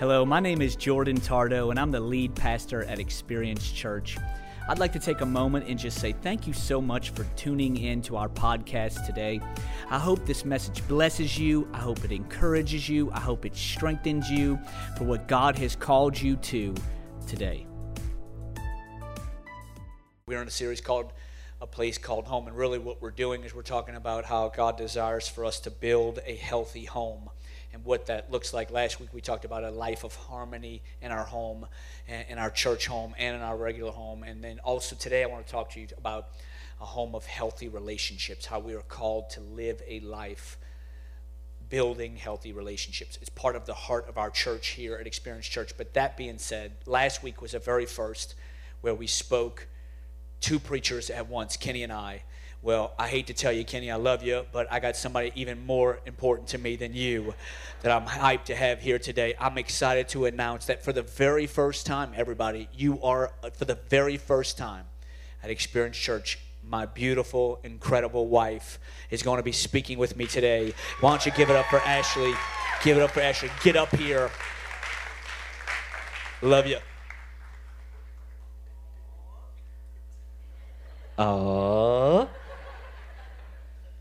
Hello, my name is Jordan Tardo, and I'm the lead pastor at Experience Church. I'd like to take a moment and just say thank you so much for tuning in to our podcast today. I hope this message blesses you. I hope it encourages you. I hope it strengthens you for what God has called you to today. We're in a series called A Place Called Home, and really what we're doing is we're talking about how God desires for us to build a healthy home and what that looks like. Last week we talked about a life of harmony in our home, in our church home, and in our regular home. And then also today I want to talk to you about a home of healthy relationships, how we are called to live a life building healthy relationships. It's part of the heart of our church here at Experience Church. But that being said, last week was a very first where we spoke two preachers at once, Kenny and I, well, I hate to tell you, Kenny, I love you, but I got somebody even more important to me than you that I'm hyped to have here today. I'm excited to announce that for the very first time, everybody, you are, for the very first time at Experience Church, my beautiful, incredible wife is going to be speaking with me today. Why don't you give it up for Ashley? Give it up for Ashley. Get up here. Love you. Uh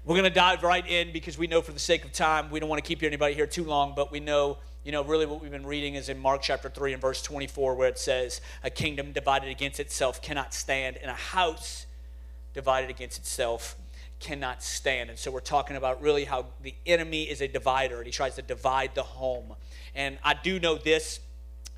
we're going to dive right in because we know for the sake of time, we don't want to keep anybody here too long, but we know, you know, really what we've been reading is in Mark chapter 3 and verse 24, where it says, A kingdom divided against itself cannot stand, and a house divided against itself cannot stand. And so we're talking about really how the enemy is a divider, and he tries to divide the home. And I do know this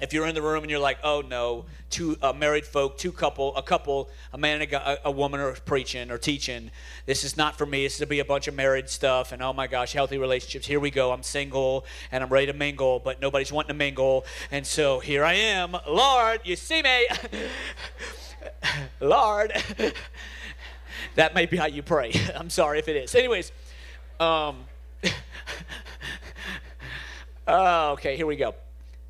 if you're in the room and you're like, oh no, two uh, married folk, two couple, a couple, a man and a, a, woman are preaching or teaching. This is not for me. This is to be a bunch of married stuff and oh my gosh, healthy relationships. Here we go. I'm single and I'm ready to mingle, but nobody's wanting to mingle. And so here I am. Lord, you see me. Lord. that may be how you pray. I'm sorry if it is. Anyways, um, uh, okay, here we go.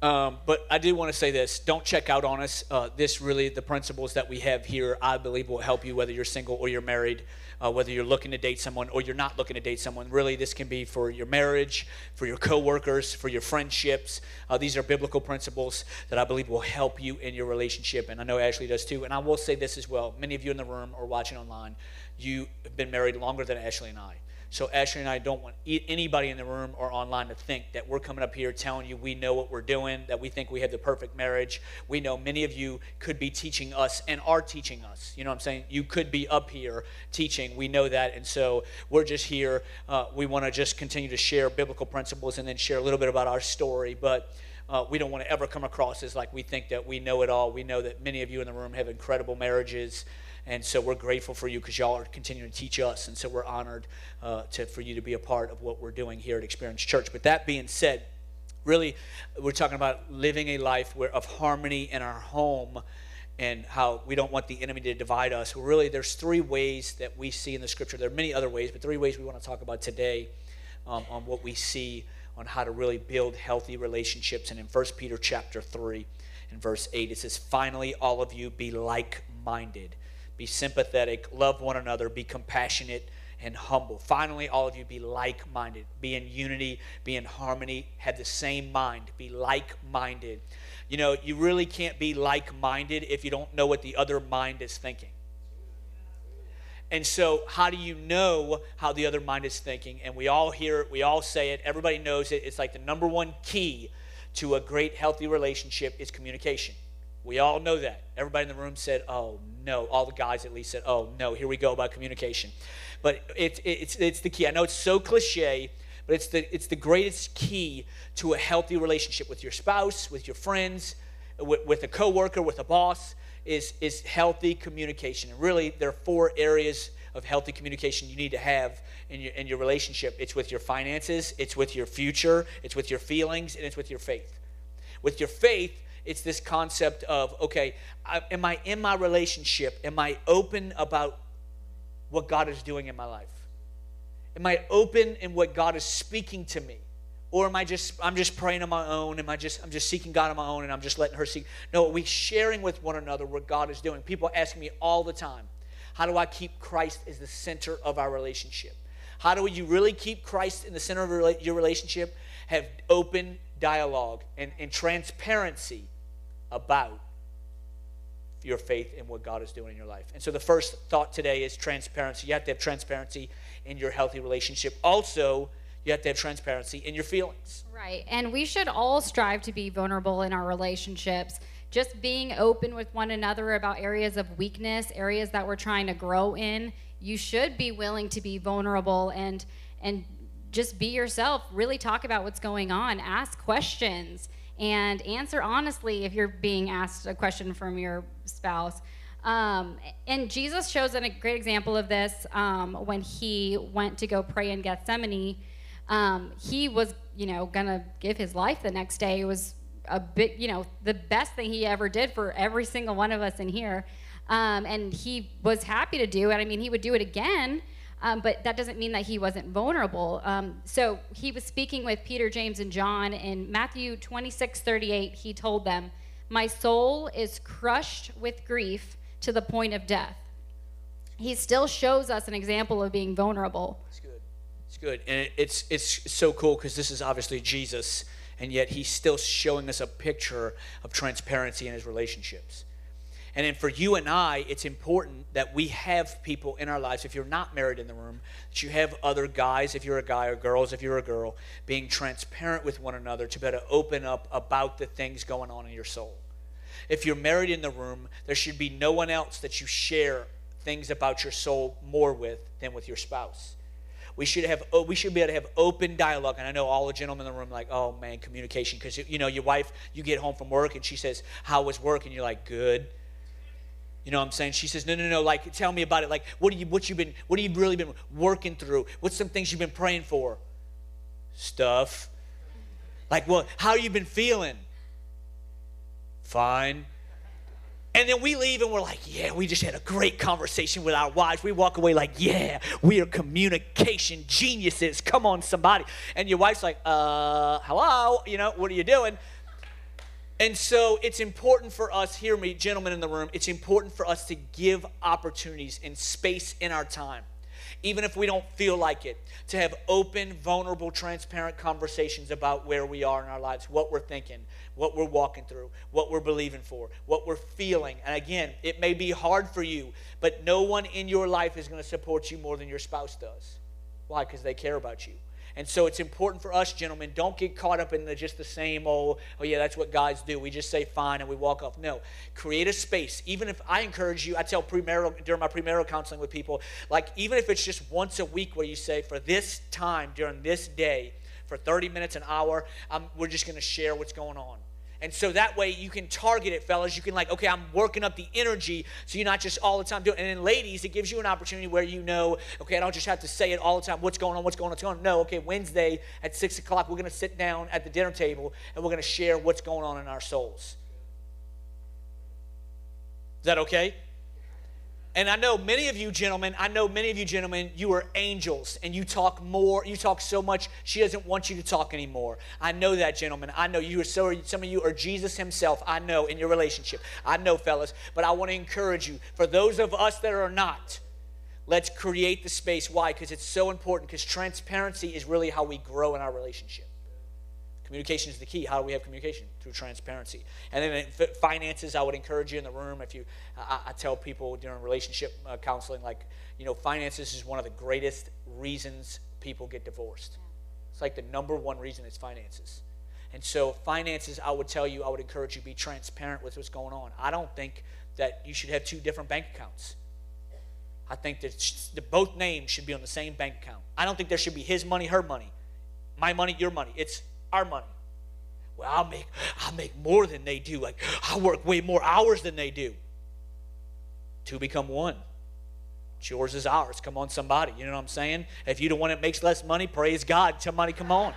Um, but I do want to say this don't check out on us. Uh, this really, the principles that we have here, I believe will help you whether you're single or you're married, uh, whether you're looking to date someone or you're not looking to date someone. Really, this can be for your marriage, for your coworkers, for your friendships. Uh, these are biblical principles that I believe will help you in your relationship. And I know Ashley does too. And I will say this as well many of you in the room or watching online, you have been married longer than Ashley and I. So Ashley and I don't want anybody in the room or online to think that we're coming up here telling you we know what we're doing, that we think we have the perfect marriage. We know many of you could be teaching us and are teaching us. You know what I'm saying? You could be up here teaching. We know that. And so we're just here. Uh, we want to just continue to share biblical principles and then share a little bit about our story. But uh, we don't want to ever come across as like we think that we know it all. We know that many of you in the room have incredible marriages. And so we're grateful for you because y'all are continuing to teach us. And so we're honored uh, to, for you to be a part of what we're doing here at Experience Church. But that being said, really, we're talking about living a life where, of harmony in our home and how we don't want the enemy to divide us. Really, there's three ways that we see in the scripture. There are many other ways, but three ways we want to talk about today um, on what we see on how to really build healthy relationships. And in 1 Peter chapter 3 and verse 8, it says, Finally, all of you be like minded be sympathetic, love one another, be compassionate and humble. Finally, all of you be like minded, be in unity, be in harmony, have the same mind, be like minded. You know, you really can't be like minded if you don't know what the other mind is thinking. And so, how do you know how the other mind is thinking? And we all hear it, we all say it, everybody knows it. It's like the number one key to a great, healthy relationship is communication. We all know that. Everybody in the room said, oh no. All the guys at least said, oh no, here we go about communication. But it, it, it's, it's the key. I know it's so cliche, but it's the, it's the greatest key to a healthy relationship with your spouse, with your friends, with, with a coworker, with a boss, is, is healthy communication. And really, there are four areas of healthy communication you need to have in your, in your relationship it's with your finances, it's with your future, it's with your feelings, and it's with your faith. With your faith, it's this concept of okay, I, am I in my relationship? Am I open about what God is doing in my life? Am I open in what God is speaking to me? Or am I just I'm just praying on my own? Am I just I'm just seeking God on my own and I'm just letting her seek? No, we sharing with one another what God is doing? People ask me all the time, how do I keep Christ as the center of our relationship? How do you really keep Christ in the center of your relationship? Have open dialogue and, and transparency about your faith and what God is doing in your life. And so the first thought today is transparency. You have to have transparency in your healthy relationship. Also, you have to have transparency in your feelings. Right. And we should all strive to be vulnerable in our relationships. Just being open with one another about areas of weakness, areas that we're trying to grow in. You should be willing to be vulnerable and and just be yourself. Really talk about what's going on. Ask questions and answer honestly if you're being asked a question from your spouse. Um, and Jesus shows a great example of this um, when he went to go pray in Gethsemane. Um, he was, you know, gonna give his life the next day. It was a big, you know, the best thing he ever did for every single one of us in here. Um, and he was happy to do it. I mean, he would do it again. Um, but that doesn't mean that he wasn't vulnerable. Um, so he was speaking with Peter, James, and John in Matthew 26 38. He told them, My soul is crushed with grief to the point of death. He still shows us an example of being vulnerable. It's good. It's good. And it's, it's so cool because this is obviously Jesus, and yet he's still showing us a picture of transparency in his relationships. And then for you and I, it's important that we have people in our lives, if you're not married in the room, that you have other guys, if you're a guy, or girls, if you're a girl, being transparent with one another to be able to open up about the things going on in your soul. If you're married in the room, there should be no one else that you share things about your soul more with than with your spouse. We should have we should be able to have open dialogue. And I know all the gentlemen in the room like, oh man, communication. Because you know, your wife, you get home from work and she says, How was work? And you're like, Good you know what I'm saying? She says, no, no, no, like tell me about it. Like what do you what you been what have you really been working through? What's some things you've been praying for? Stuff. Like well, how you been feeling? Fine. And then we leave and we're like, yeah, we just had a great conversation with our wives. We walk away like, yeah, we are communication geniuses. Come on, somebody. And your wife's like, uh, hello, you know, what are you doing? And so it's important for us, hear me, gentlemen in the room, it's important for us to give opportunities and space in our time, even if we don't feel like it, to have open, vulnerable, transparent conversations about where we are in our lives, what we're thinking, what we're walking through, what we're believing for, what we're feeling. And again, it may be hard for you, but no one in your life is going to support you more than your spouse does. Why? Because they care about you. And so it's important for us, gentlemen, don't get caught up in the, just the same old, oh, yeah, that's what guys do. We just say fine and we walk off. No, create a space. Even if I encourage you, I tell premarital, during my premarital counseling with people, like even if it's just once a week where you say, for this time during this day, for 30 minutes, an hour, um, we're just going to share what's going on. And so that way you can target it, fellas. You can like, okay, I'm working up the energy, so you're not just all the time doing. And then ladies, it gives you an opportunity where you know, okay, I don't just have to say it all the time. What's going on? What's going on? What's going on? No, okay, Wednesday at six o'clock, we're going to sit down at the dinner table and we're going to share what's going on in our souls. Is that okay? And I know many of you gentlemen, I know many of you gentlemen, you are angels and you talk more, you talk so much, she doesn't want you to talk anymore. I know that, gentlemen. I know you are so, some of you are Jesus himself. I know in your relationship. I know, fellas. But I want to encourage you, for those of us that are not, let's create the space. Why? Because it's so important, because transparency is really how we grow in our relationship. Communication is the key. How do we have communication? Through transparency. And then finances, I would encourage you in the room. If you, I, I tell people during relationship uh, counseling, like, you know, finances is one of the greatest reasons people get divorced. It's like the number one reason is finances. And so, finances, I would tell you, I would encourage you be transparent with what's going on. I don't think that you should have two different bank accounts. I think that both names should be on the same bank account. I don't think there should be his money, her money, my money, your money. It's our money. Well, I'll make I'll make more than they do. Like I work way more hours than they do. Two become one. It's yours is ours. Come on, somebody. You know what I'm saying? If you're the one that makes less money, praise God. Somebody come on.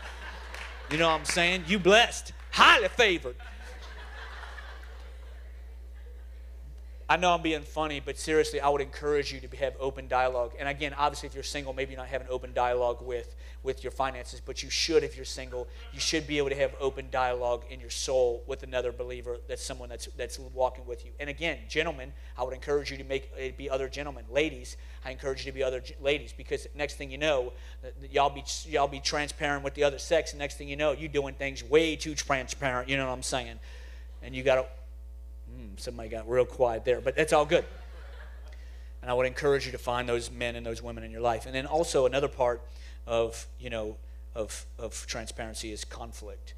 You know what I'm saying? You blessed, highly favored. I know I'm being funny, but seriously, I would encourage you to have open dialogue. And again, obviously, if you're single, maybe you not have an open dialogue with, with your finances, but you should, if you're single, you should be able to have open dialogue in your soul with another believer that's someone that's, that's walking with you. And again, gentlemen, I would encourage you to make it be other gentlemen. Ladies, I encourage you to be other ladies because next thing you know, y'all be, y'all be transparent with the other sex, and next thing you know, you're doing things way too transparent. You know what I'm saying? And you got to Mm, somebody got real quiet there, but that's all good. And I would encourage you to find those men and those women in your life. And then also another part of, you know, of, of transparency is conflict.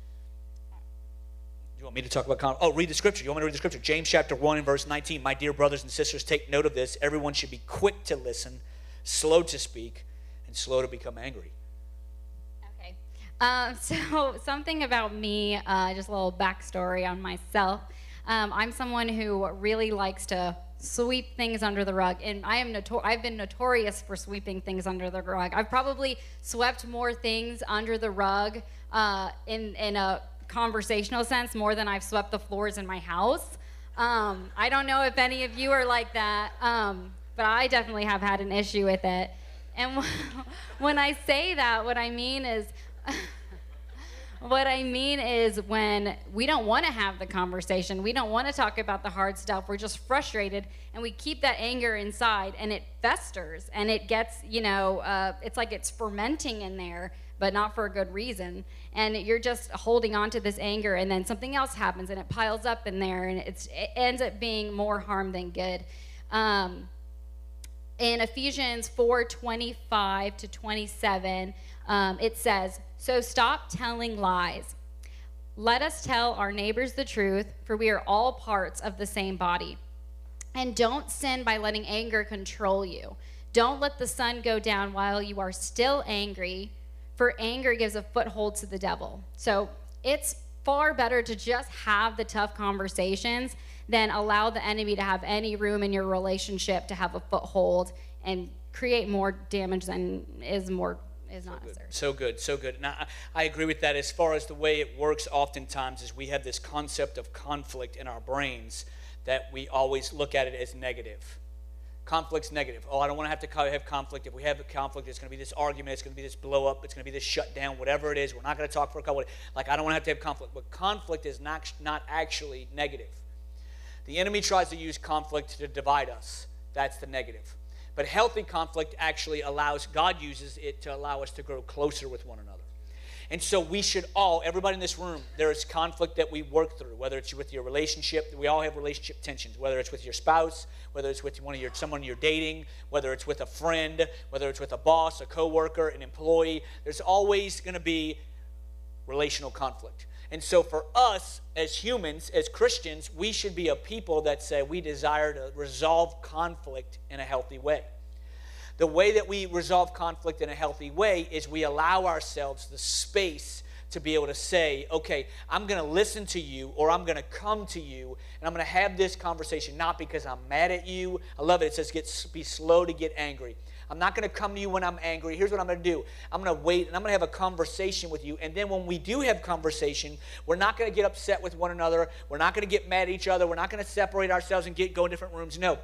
Do you want me to talk about conflict? Oh, read the scripture. You want me to read the scripture? James chapter 1 and verse 19. My dear brothers and sisters, take note of this. Everyone should be quick to listen, slow to speak, and slow to become angry. Okay. Uh, so, something about me, uh, just a little backstory on myself. Um, I'm someone who really likes to sweep things under the rug, and I am notor- I've been notorious for sweeping things under the rug. I've probably swept more things under the rug uh, in in a conversational sense more than I've swept the floors in my house. Um, I don't know if any of you are like that, um, but I definitely have had an issue with it. And when I say that, what I mean is. What I mean is when we don't want to have the conversation, we don't want to talk about the hard stuff, we're just frustrated and we keep that anger inside and it festers and it gets, you know, uh, it's like it's fermenting in there, but not for a good reason. And you're just holding on to this anger and then something else happens and it piles up in there and it ends up being more harm than good. Um, in Ephesians 4 25 to 27, um, it says, So stop telling lies. Let us tell our neighbors the truth, for we are all parts of the same body. And don't sin by letting anger control you. Don't let the sun go down while you are still angry, for anger gives a foothold to the devil. So it's far better to just have the tough conversations than allow the enemy to have any room in your relationship to have a foothold and create more damage than is more is not so. So good, so good. And I, I agree with that. As far as the way it works, oftentimes is we have this concept of conflict in our brains that we always look at it as negative. Conflict's negative. Oh, I don't want to have to have conflict. If we have a conflict, it's going to be this argument. It's going to be this blow up. It's going to be this shutdown. Whatever it is, we're not going to talk for a couple. Of, like I don't want to have to have conflict. But conflict is not not actually negative. The enemy tries to use conflict to divide us. That's the negative. But healthy conflict actually allows, God uses it to allow us to grow closer with one another. And so we should all, everybody in this room, there is conflict that we work through, whether it's with your relationship, we all have relationship tensions, whether it's with your spouse, whether it's with one of your someone you're dating, whether it's with a friend, whether it's with a boss, a coworker, an employee, there's always going to be relational conflict. And so, for us as humans, as Christians, we should be a people that say we desire to resolve conflict in a healthy way. The way that we resolve conflict in a healthy way is we allow ourselves the space to be able to say, okay, I'm going to listen to you or I'm going to come to you and I'm going to have this conversation, not because I'm mad at you. I love it. It says, get, be slow to get angry. I'm not going to come to you when I'm angry. Here's what I'm going to do I'm going to wait and I'm going to have a conversation with you. And then when we do have conversation, we're not going to get upset with one another. We're not going to get mad at each other. We're not going to separate ourselves and get go in different rooms. No.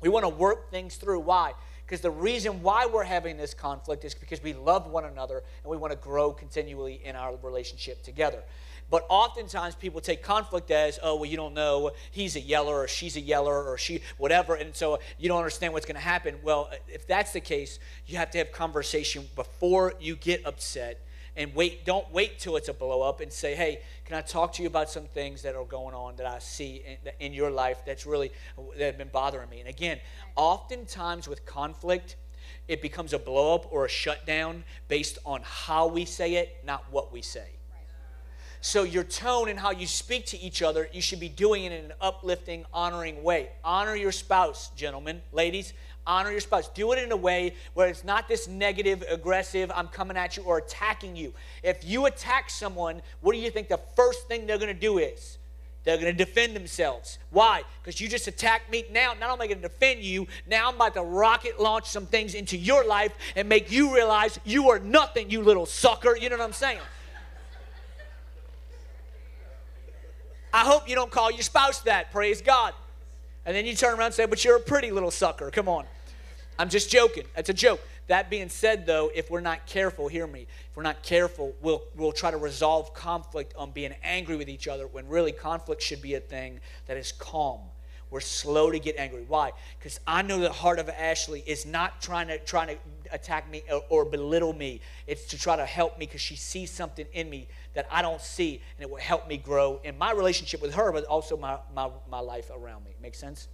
We want to work things through. Why? Because the reason why we're having this conflict is because we love one another and we want to grow continually in our relationship together. But oftentimes people take conflict as, oh, well, you don't know, he's a yeller or she's a yeller or she, whatever, and so you don't understand what's going to happen. Well, if that's the case, you have to have conversation before you get upset and wait don't wait till it's a blow up and say hey can i talk to you about some things that are going on that i see in, in your life that's really that have been bothering me and again oftentimes with conflict it becomes a blow up or a shutdown based on how we say it not what we say so, your tone and how you speak to each other, you should be doing it in an uplifting, honoring way. Honor your spouse, gentlemen, ladies. Honor your spouse. Do it in a way where it's not this negative, aggressive, I'm coming at you or attacking you. If you attack someone, what do you think the first thing they're going to do is? They're going to defend themselves. Why? Because you just attacked me. Now, not only am I going to defend you, now I'm about to rocket launch some things into your life and make you realize you are nothing, you little sucker. You know what I'm saying? I hope you don't call your spouse that. Praise God. And then you turn around and say, But you're a pretty little sucker. Come on. I'm just joking. That's a joke. That being said, though, if we're not careful, hear me, if we're not careful, we'll, we'll try to resolve conflict on being angry with each other when really conflict should be a thing that is calm. We're slow to get angry. Why? Because I know the heart of Ashley is not trying to trying to attack me or, or belittle me. It's to try to help me because she sees something in me that I don't see, and it will help me grow in my relationship with her, but also my, my, my life around me. Make sense?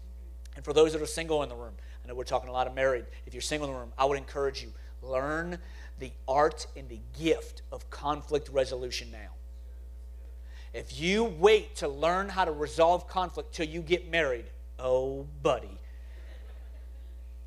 And for those that are single in the room, I know we're talking a lot of married. If you're single in the room, I would encourage you learn the art and the gift of conflict resolution now. If you wait to learn how to resolve conflict till you get married, oh, buddy,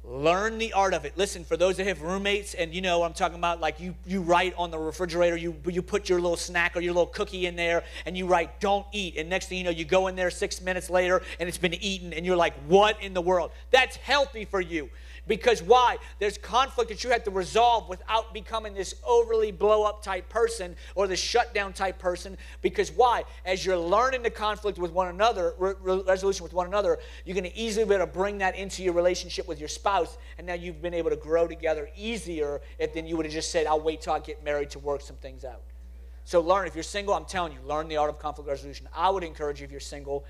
learn the art of it. Listen for those that have roommates and you know i'm talking about like you you write on the refrigerator you you put your little snack or your little cookie in there and you write don't eat. And next thing you know you go in there six minutes later and it's been eaten and you're like what in the world? That's healthy for you because why? There's conflict that you have to resolve without becoming this overly blow up type person or the shutdown type person. Because why? As you're learning the conflict with one another, re- resolution with one another, you're going to easily be able to bring that into your relationship with your spouse. And now you've been able to grow together easier if then you would have just said, I'll wait till I get married to work some things out. So learn. If you're single, I'm telling you, learn the art of conflict resolution. I would encourage you if you're single.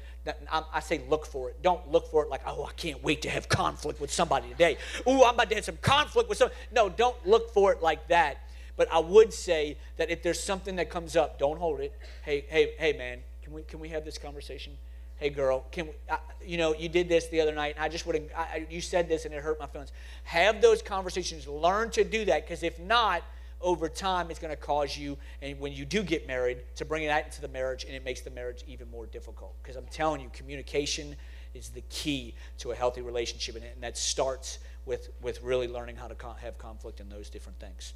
I say look for it. Don't look for it like, oh, I can't wait to have conflict with somebody today. Ooh, I'm about to have some conflict with some. No, don't look for it like that. But I would say that if there's something that comes up, don't hold it. Hey, hey, hey, man, can we can we have this conversation? Hey, girl, can we? I, you know, you did this the other night. I just would. you said this and it hurt my feelings. Have those conversations. Learn to do that because if not over time it's going to cause you and when you do get married to bring that into the marriage and it makes the marriage even more difficult. Because i'm telling you communication is the key to a healthy relationship and that starts with with really learning how to have conflict and those different things.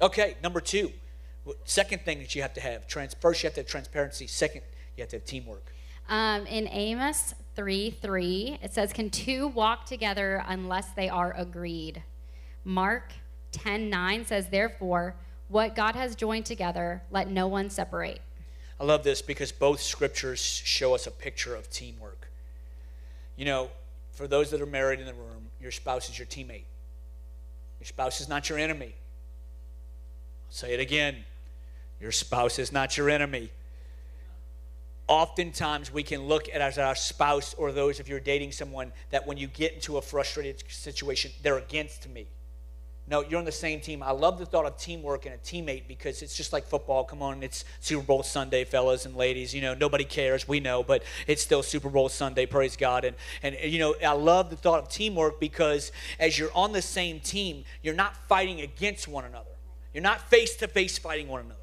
Okay number two. Second thing that you have to have trans, first you have to have transparency second you have to have teamwork. Um, in amos 3 3 it says can two walk together unless they are agreed? Mark 10 9 says, Therefore, what God has joined together, let no one separate. I love this because both scriptures show us a picture of teamwork. You know, for those that are married in the room, your spouse is your teammate. Your spouse is not your enemy. I'll say it again your spouse is not your enemy. Oftentimes, we can look at our spouse or those if you're dating someone that when you get into a frustrated situation, they're against me. No, you're on the same team. I love the thought of teamwork and a teammate because it's just like football. Come on, it's Super Bowl Sunday, fellas and ladies. You know, nobody cares, we know, but it's still Super Bowl Sunday, praise God. And, and you know, I love the thought of teamwork because as you're on the same team, you're not fighting against one another. You're not face to face fighting one another.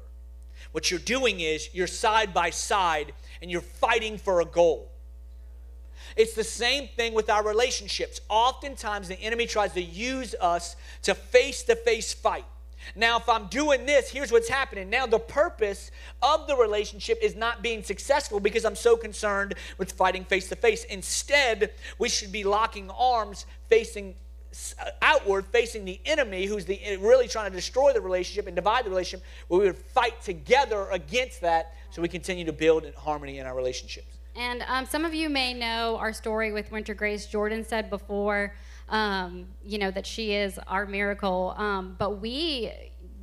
What you're doing is you're side by side and you're fighting for a goal. It's the same thing with our relationships. Oftentimes, the enemy tries to use us to face to face fight. Now, if I'm doing this, here's what's happening. Now, the purpose of the relationship is not being successful because I'm so concerned with fighting face to face. Instead, we should be locking arms, facing uh, outward, facing the enemy who's the, really trying to destroy the relationship and divide the relationship. We would fight together against that so we continue to build harmony in our relationships. And um, some of you may know our story with Winter Grace. Jordan said before, um, you know, that she is our miracle. Um, but we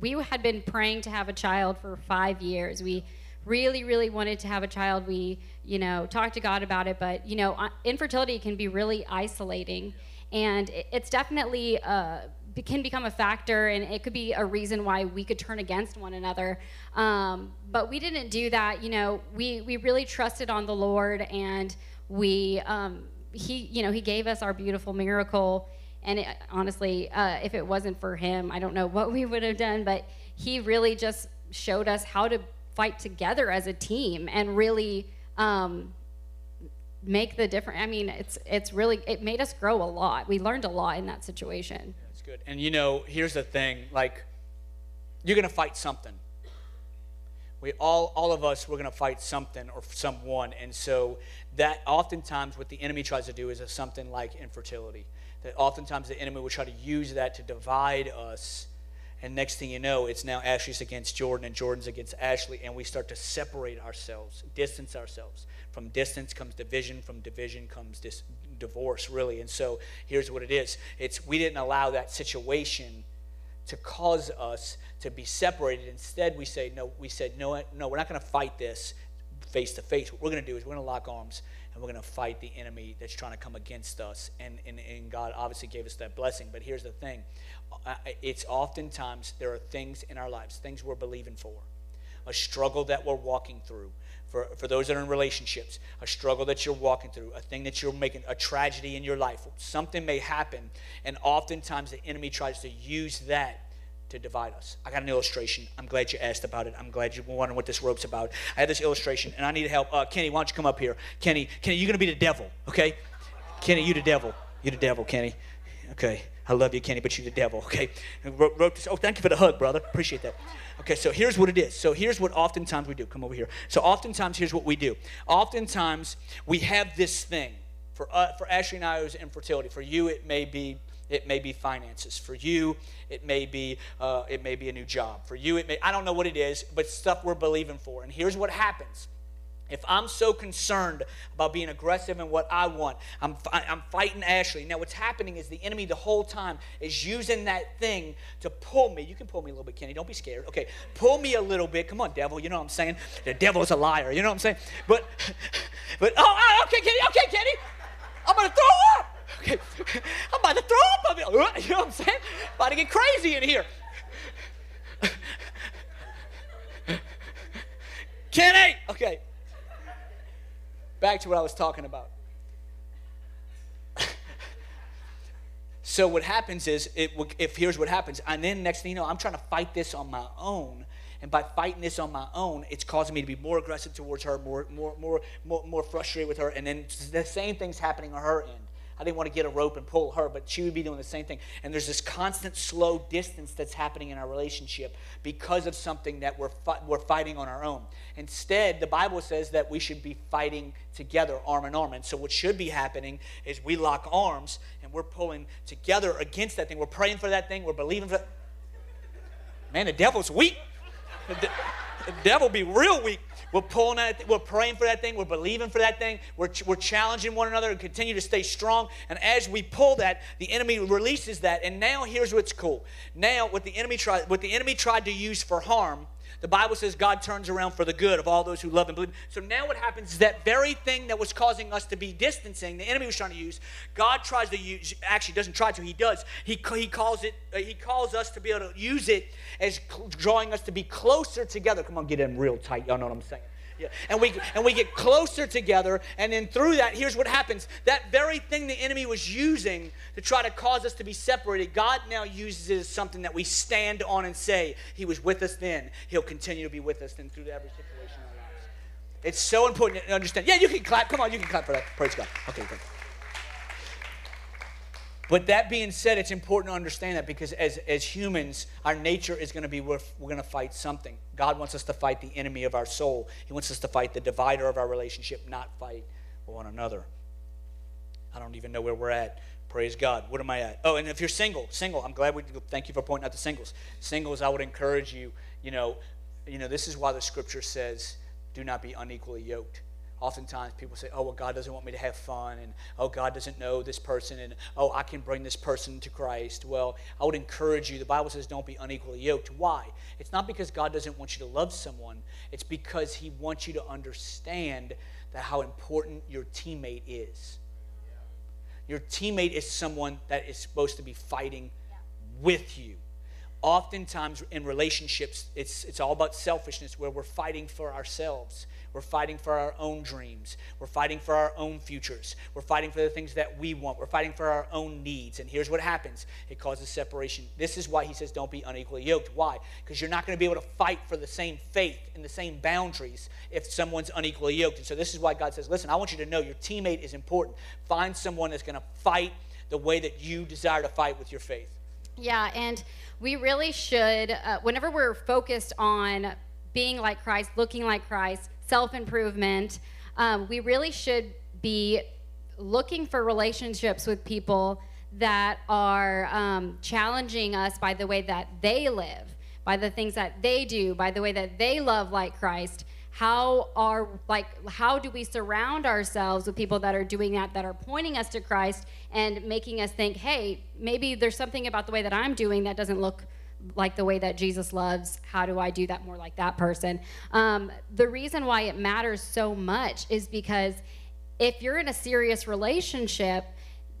we had been praying to have a child for five years. We really, really wanted to have a child. We, you know, talked to God about it. But you know, infertility can be really isolating, and it's definitely. Uh, can become a factor and it could be a reason why we could turn against one another. Um, but we didn't do that you know. We we really trusted on the lord and we um, he you know he gave us our beautiful miracle. And it, honestly uh, if it wasn't for him i don't know what we would have done but he really just showed us how to fight together as a team and really um, make the difference. I mean it's it's really it made us grow a lot. We learned a lot in that situation good. And you know, here's the thing like, you're going to fight something. We all, all of us, we're going to fight something or someone. And so, that oftentimes what the enemy tries to do is something like infertility. That oftentimes the enemy will try to use that to divide us And next thing you know, it's now Ashley's against Jordan and Jordan's against Ashley. And we start to separate ourselves, distance ourselves. From distance comes division, from division comes dis- divorce, really. And so here's what it is it's we didn't allow that situation to cause us to be separated. Instead, we say, no, we said, no, no, we're not going to fight this face to face. What we're going to do is we're going to lock arms and we're going to fight the enemy that's trying to come against us. And, and, and God obviously gave us that blessing. But here's the thing it's oftentimes there are things in our lives, things we're believing for, a struggle that we're walking through. For, for those that are in relationships, a struggle that you're walking through, a thing that you're making, a tragedy in your life, something may happen, and oftentimes the enemy tries to use that to divide us. I got an illustration. I'm glad you asked about it. I'm glad you were wondering what this rope's about. I have this illustration, and I need help. Uh, Kenny, why don't you come up here? Kenny, Kenny, you're to be the devil, okay? Kenny, you the devil. You the devil, Kenny. Okay. I love you, Kenny, but you the devil, okay? Wrote, wrote this. Oh, thank you for the hug, brother. Appreciate that. Okay, so here's what it is. So here's what oftentimes we do. Come over here. So oftentimes, here's what we do. Oftentimes, we have this thing. For, uh, for Ashley and I, it was infertility. For you, it may be it may be finances. For you, it may be uh, it may be a new job. For you, it may I don't know what it is, but stuff we're believing for. And here's what happens. If I'm so concerned about being aggressive in what I want, I'm, I'm fighting Ashley. Now, what's happening is the enemy the whole time is using that thing to pull me. You can pull me a little bit, Kenny. Don't be scared. Okay, pull me a little bit. Come on, devil. You know what I'm saying? The devil's a liar. You know what I'm saying? But, but oh, oh okay, Kenny. Okay, Kenny. I'm gonna throw up. I'm about to throw up. Uh, you know what I'm saying? About to get crazy in here. Kenny. Okay back to what I was talking about. so what happens is, it, if here's what happens, and then next thing you know, I'm trying to fight this on my own, and by fighting this on my own, it's causing me to be more aggressive towards her, more, more, more, more, more frustrated with her, and then the same thing's happening on her end. I didn't want to get a rope and pull her, but she would be doing the same thing. And there's this constant slow distance that's happening in our relationship because of something that we're, fi- we're fighting on our own. Instead, the Bible says that we should be fighting together, arm in arm. And so, what should be happening is we lock arms and we're pulling together against that thing. We're praying for that thing. We're believing for. Man, the devil's weak. The, de- the devil be real weak. We're pulling at it, we're praying for that thing, we're believing for that thing, we're, we're challenging one another and continue to stay strong. And as we pull that, the enemy releases that. And now here's what's cool. Now, what the enemy tried, what the enemy tried to use for harm, the Bible says God turns around for the good of all those who love and believe. So now what happens is that very thing that was causing us to be distancing, the enemy was trying to use, God tries to use, actually doesn't try to, he does. He, he calls it, uh, he calls us to be able to use it as drawing us to be closer together. Come on, get in real tight. Y'all know what I'm saying. And we and we get closer together, and then through that, here's what happens. That very thing the enemy was using to try to cause us to be separated, God now uses it as something that we stand on and say, He was with us then, He'll continue to be with us then through every situation in our lives. It's so important to understand. Yeah, you can clap. Come on, you can clap for that. Praise God. Okay. But that being said, it's important to understand that because as, as humans, our nature is going to be we're, we're going to fight something. God wants us to fight the enemy of our soul. He wants us to fight the divider of our relationship, not fight one another. I don't even know where we're at. Praise God. What am I at? Oh, and if you're single, single, I'm glad we thank you for pointing out the singles. Singles, I would encourage you, you know, you know, this is why the scripture says, do not be unequally yoked oftentimes people say, oh, well, God doesn't want me to have fun, and oh, God doesn't know this person, and oh, I can bring this person to Christ. Well, I would encourage you. The Bible says don't be unequally yoked. Why? It's not because God doesn't want you to love someone, it's because He wants you to understand that how important your teammate is. Your teammate is someone that is supposed to be fighting with you oftentimes in relationships it's, it's all about selfishness where we're fighting for ourselves we're fighting for our own dreams. We're fighting for our own futures. We're fighting for the things that we want. We're fighting for our own needs. And here's what happens it causes separation. This is why he says don't be unequally yoked. Why? Because you're not going to be able to fight for the same faith and the same boundaries if someone's unequally yoked. And so this is why God says, listen, I want you to know your teammate is important. Find someone that's going to fight the way that you desire to fight with your faith. Yeah, and we really should, uh, whenever we're focused on being like Christ, looking like Christ, self improvement. Um, we really should be looking for relationships with people that are um, challenging us by the way that they live, by the things that they do, by the way that they love like Christ. How are like how do we surround ourselves with people that are doing that that are pointing us to Christ and making us think, hey, maybe there's something about the way that I'm doing that doesn't look like the way that Jesus loves. How do I do that more like that person? Um, the reason why it matters so much is because if you're in a serious relationship,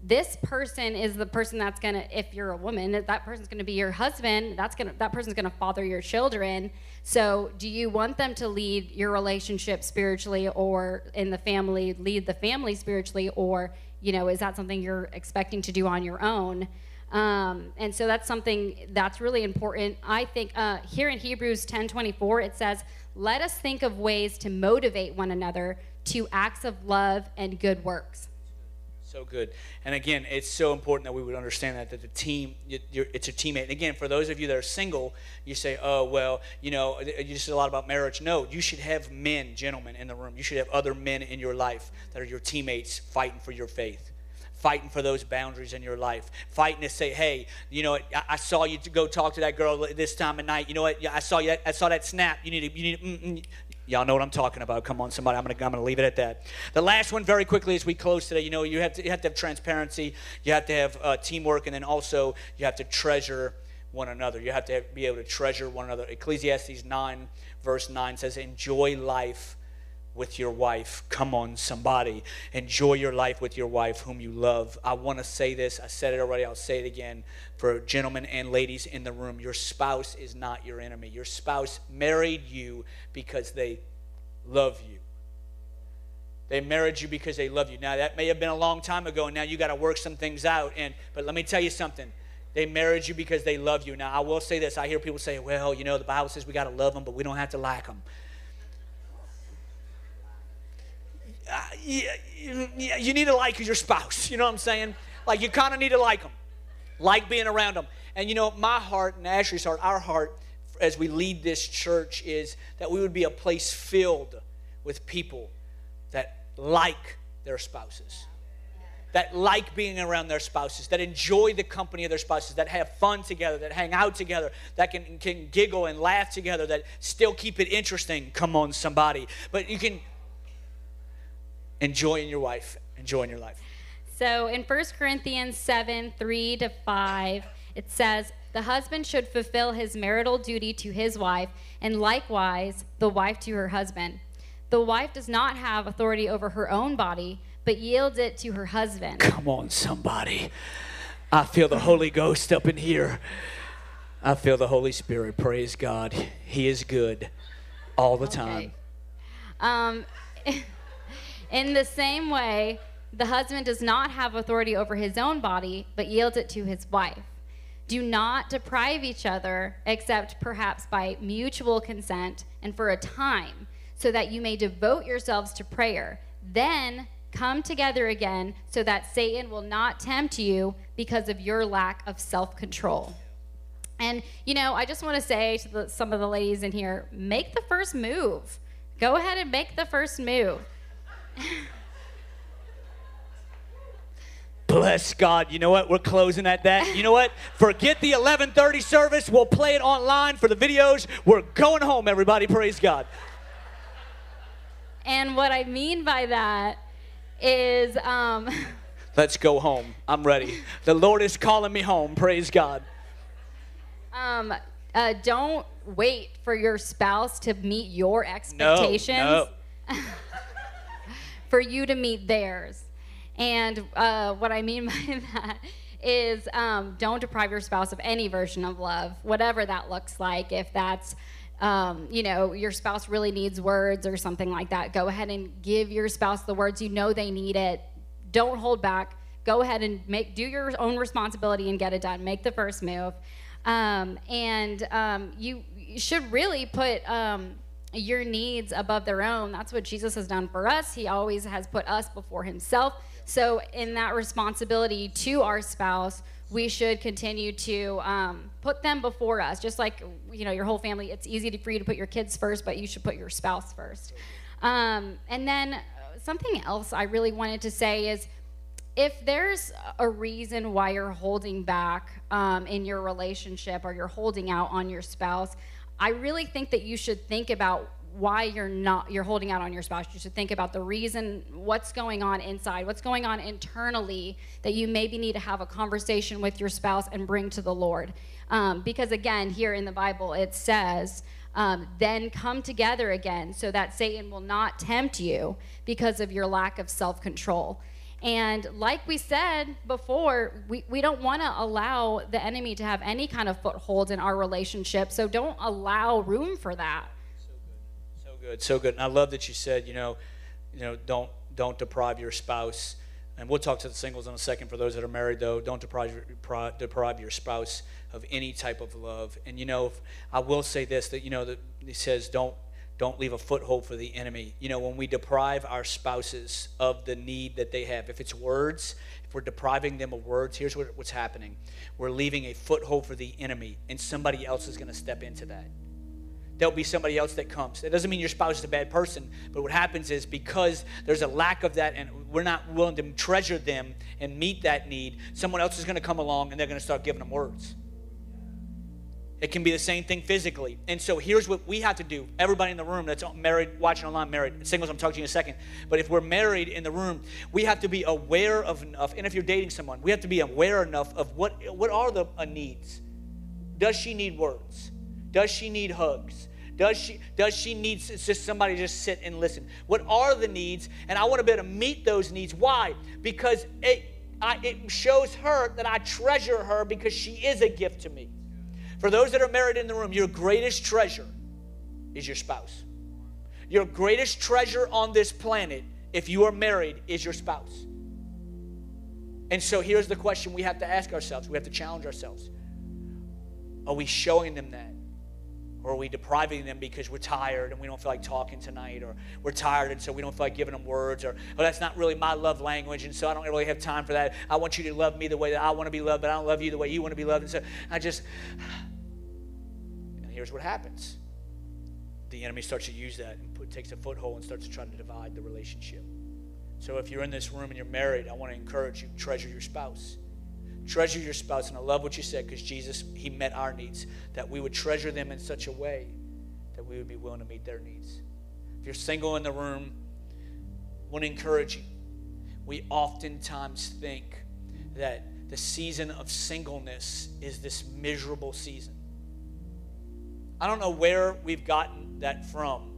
this person is the person that's gonna if you're a woman that person's gonna be your husband that's gonna that person's gonna father your children. So do you want them to lead your relationship spiritually or in the family lead the family spiritually? Or you know is that something you're expecting to do on your own? Um, and so that's something that's really important. I think uh, here in hebrews 10 24 it says let us think of ways to motivate one another to acts of love and good works so good. And again, it's so important that we would understand that that the team, it's a teammate. And again, for those of you that are single, you say, "Oh, well, you know, you said a lot about marriage." No, you should have men, gentlemen, in the room. You should have other men in your life that are your teammates, fighting for your faith fighting for those boundaries in your life, fighting to say, hey, you know, I, I saw you go talk to that girl this time of night. You know what? I saw you. I saw that snap. You need to. You need. To, mm, mm. Y'all know what I'm talking about. Come on, somebody. I'm gonna, I'm gonna leave it at that. The last one, very quickly, as we close today. You know, you have to, you have to have transparency. You have to have uh, teamwork, and then also you have to treasure one another. You have to have, be able to treasure one another. Ecclesiastes 9, verse 9 says, "Enjoy life." With your wife. Come on, somebody. Enjoy your life with your wife, whom you love. I want to say this. I said it already. I'll say it again for gentlemen and ladies in the room. Your spouse is not your enemy. Your spouse married you because they love you. They married you because they love you. Now, that may have been a long time ago, and now you got to work some things out. And But let me tell you something. They married you because they love you. Now, I will say this. I hear people say, well, you know, the Bible says we got to love them, but we don't have to like them. Uh, you, you need to like your spouse. You know what I'm saying? Like you kind of need to like them, like being around them. And you know, my heart and Ashley's heart, our heart, as we lead this church, is that we would be a place filled with people that like their spouses that like being around their spouses, that enjoy the company of their spouses, that have fun together, that hang out together, that can, can giggle and laugh together, that still keep it interesting. Come on, somebody. But you can enjoying your wife, enjoying your life. So in 1 Corinthians 7 3 to 5, it says, The husband should fulfill his marital duty to his wife, and likewise the wife to her husband. The wife does not have authority over her own body, but yields it to her husband. Come on, somebody. I feel the Holy Ghost up in here. I feel the Holy Spirit. Praise God. He is good all the okay. time. Um, In the same way, the husband does not have authority over his own body, but yields it to his wife. Do not deprive each other, except perhaps by mutual consent and for a time, so that you may devote yourselves to prayer. Then come together again, so that Satan will not tempt you because of your lack of self control. And, you know, I just want to say to the, some of the ladies in here make the first move. Go ahead and make the first move. Bless God. You know what? We're closing at that. You know what? Forget the 11:30 service. We'll play it online for the videos. We're going home, everybody. Praise God. And what I mean by that is um Let's go home. I'm ready. The Lord is calling me home. Praise God. Um uh, don't wait for your spouse to meet your expectations. No, no. for you to meet theirs. And uh, what I mean by that is um, don't deprive your spouse of any version of love, whatever that looks like. If that's, um, you know, your spouse really needs words or something like that, go ahead and give your spouse the words. You know they need it. Don't hold back. Go ahead and make do your own responsibility and get it done. Make the first move. Um, and um, you, should really put um, your needs above their own. That's what Jesus has done for us. He always has put us before himself. So, in that responsibility to our spouse, we should continue to um, put them before us. Just like you know, your whole family. It's easy for you to put your kids first, but you should put your spouse first. Um, and then uh, something else I really wanted to say is if there's a reason why you're holding back um, in your relationship or you're holding out on your spouse, I really think that you should think about why you're not you're holding out on your spouse. You should think about the reason what's going on inside what's going on internally that you maybe need to have a conversation with your spouse and bring to the lord. Um, because again here in the bible it says um, then come together again so that satan will not tempt you because of your lack of self-control and like we said before, we, we don't want to allow the enemy to have any kind of foothold in our relationship. So don't allow room for that So good, so good. So good. And I love that you said, you know, you know, don't don't deprive your spouse. And we'll talk to the singles in a second. For those that are married, though, don't deprive deprive your spouse of any type of love. And you know, I will say this: that you know, that he says, don't don't leave a foothold for the enemy. You know, when we deprive our spouses of the need that they have, if it's words, if we're depriving them of words, here's what, what's happening: we're leaving a foothold for the enemy, and somebody else is going to step into that there'll be somebody else that comes. That doesn't mean your spouse is a bad person, but what happens is because there's a lack of that and we're not willing to treasure them and meet that need, someone else is going to come along and they're going to start giving them words. It can be the same thing physically. And so here's what we have to do. Everybody in the room that's married, watching online, married, singles, I'm talking to you in a second. But if we're married in the room, we have to be aware of enough. And if you're dating someone, we have to be aware enough of what, what are the uh, needs. Does she need words? Does she need hugs? Does she does she need just somebody just sit and listen? What are the needs? And I want to be able to meet those needs. Why? Because it I, it shows her that I treasure her because she is a gift to me. For those that are married in the room, your greatest treasure is your spouse. Your greatest treasure on this planet, if you are married, is your spouse. And so here's the question we have to ask ourselves. We have to challenge ourselves. Are we showing them that? Or are we depriving them because we're tired and we don't feel like talking tonight? Or we're tired and so we don't feel like giving them words? Or, oh, that's not really my love language and so I don't really have time for that. I want you to love me the way that I want to be loved, but I don't love you the way you want to be loved. And so I just. Here's what happens the enemy starts to use that and put, takes a foothold and starts to try to divide the relationship. So if you're in this room and you're married, I want to encourage you treasure your spouse. Treasure your spouse. And I love what you said because Jesus, He met our needs, that we would treasure them in such a way that we would be willing to meet their needs. If you're single in the room, I want to encourage you. We oftentimes think that the season of singleness is this miserable season. I don't know where we've gotten that from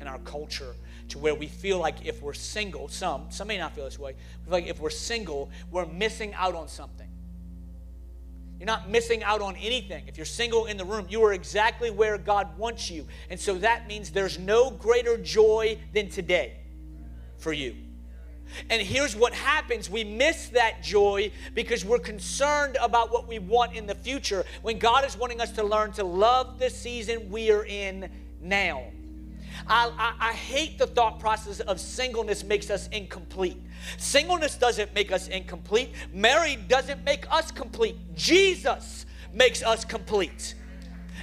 in our culture to where we feel like if we're single, some, some may not feel this way, like if we're single, we're missing out on something. You're not missing out on anything. If you're single in the room, you are exactly where God wants you. And so that means there's no greater joy than today for you. And here's what happens we miss that joy because we're concerned about what we want in the future when God is wanting us to learn to love the season we are in now. I, I, I hate the thought process of singleness makes us incomplete. Singleness doesn't make us incomplete. Married doesn't make us complete. Jesus makes us complete.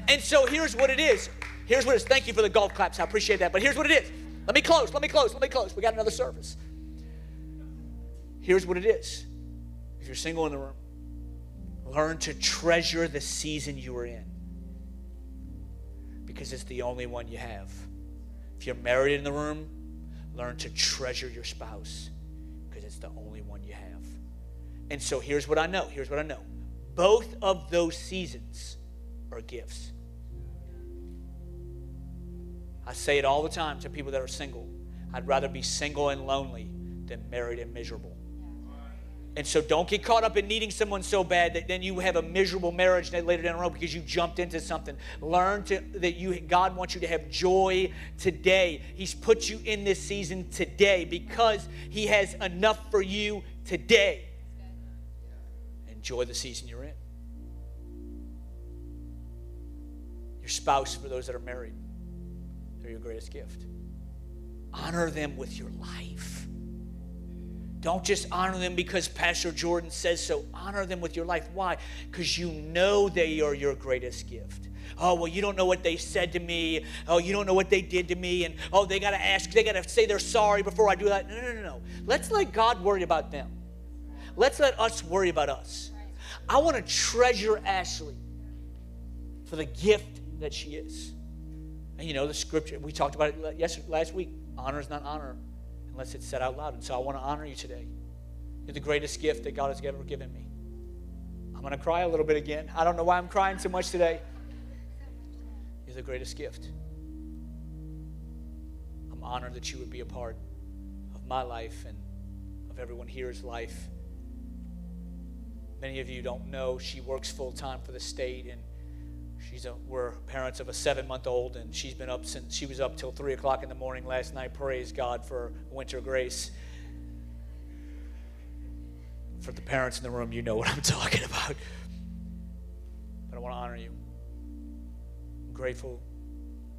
And so here's what it is. Here's what it is. Thank you for the golf claps. I appreciate that. But here's what it is. Let me close. Let me close. Let me close. We got another service. Here's what it is. If you're single in the room, learn to treasure the season you are in because it's the only one you have. If you're married in the room, learn to treasure your spouse because it's the only one you have. And so here's what I know. Here's what I know. Both of those seasons are gifts. I say it all the time to people that are single. I'd rather be single and lonely than married and miserable. And so don't get caught up in needing someone so bad that then you have a miserable marriage later down the road because you jumped into something. Learn to, that you God wants you to have joy today. He's put you in this season today because He has enough for you today. Enjoy the season you're in. Your spouse, for those that are married, they're your greatest gift. Honor them with your life. Don't just honor them because Pastor Jordan says so. Honor them with your life. Why? Because you know they are your greatest gift. Oh, well, you don't know what they said to me. Oh, you don't know what they did to me. And oh, they got to ask, they got to say they're sorry before I do that. No, no, no, no. Let's let God worry about them. let's let us worry about us. I want to treasure Ashley for the gift that she is. And you know, the scripture, we talked about it yesterday, last week. Honor is not honor unless it's said out loud. And so I want to honor you today. You're the greatest gift that God has ever given me. I'm going to cry a little bit again. I don't know why I'm crying so much today. You're the greatest gift. I'm honored that you would be a part of my life and of everyone here's life. Many of you don't know she works full time for the state and she's a, we're parents of a seven month old and she's been up since she was up till three o'clock in the morning last night. Praise god for winter grace. For the parents in the room you know what i'm talking about. But i want to honor you. I'm grateful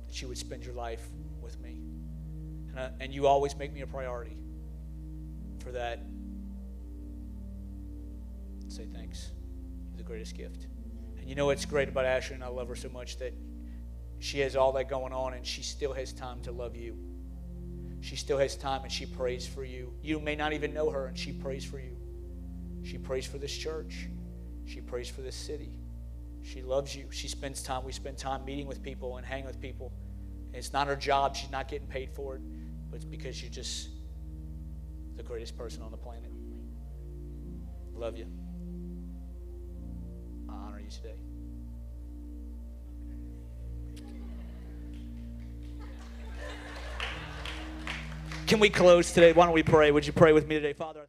that you would spend your life with me. And, I, and you always make me a priority for that. Say thanks you're the greatest gift you know what's great about Ashley, and I love her so much that she has all that going on, and she still has time to love you. She still has time, and she prays for you. You may not even know her, and she prays for you. She prays for this church. She prays for this city. She loves you. She spends time. We spend time meeting with people and hanging with people. And it's not her job. She's not getting paid for it, but it's because you're just the greatest person on the planet. Love you you today. Can we close today? Why don't we pray? Would you pray with me today, Father?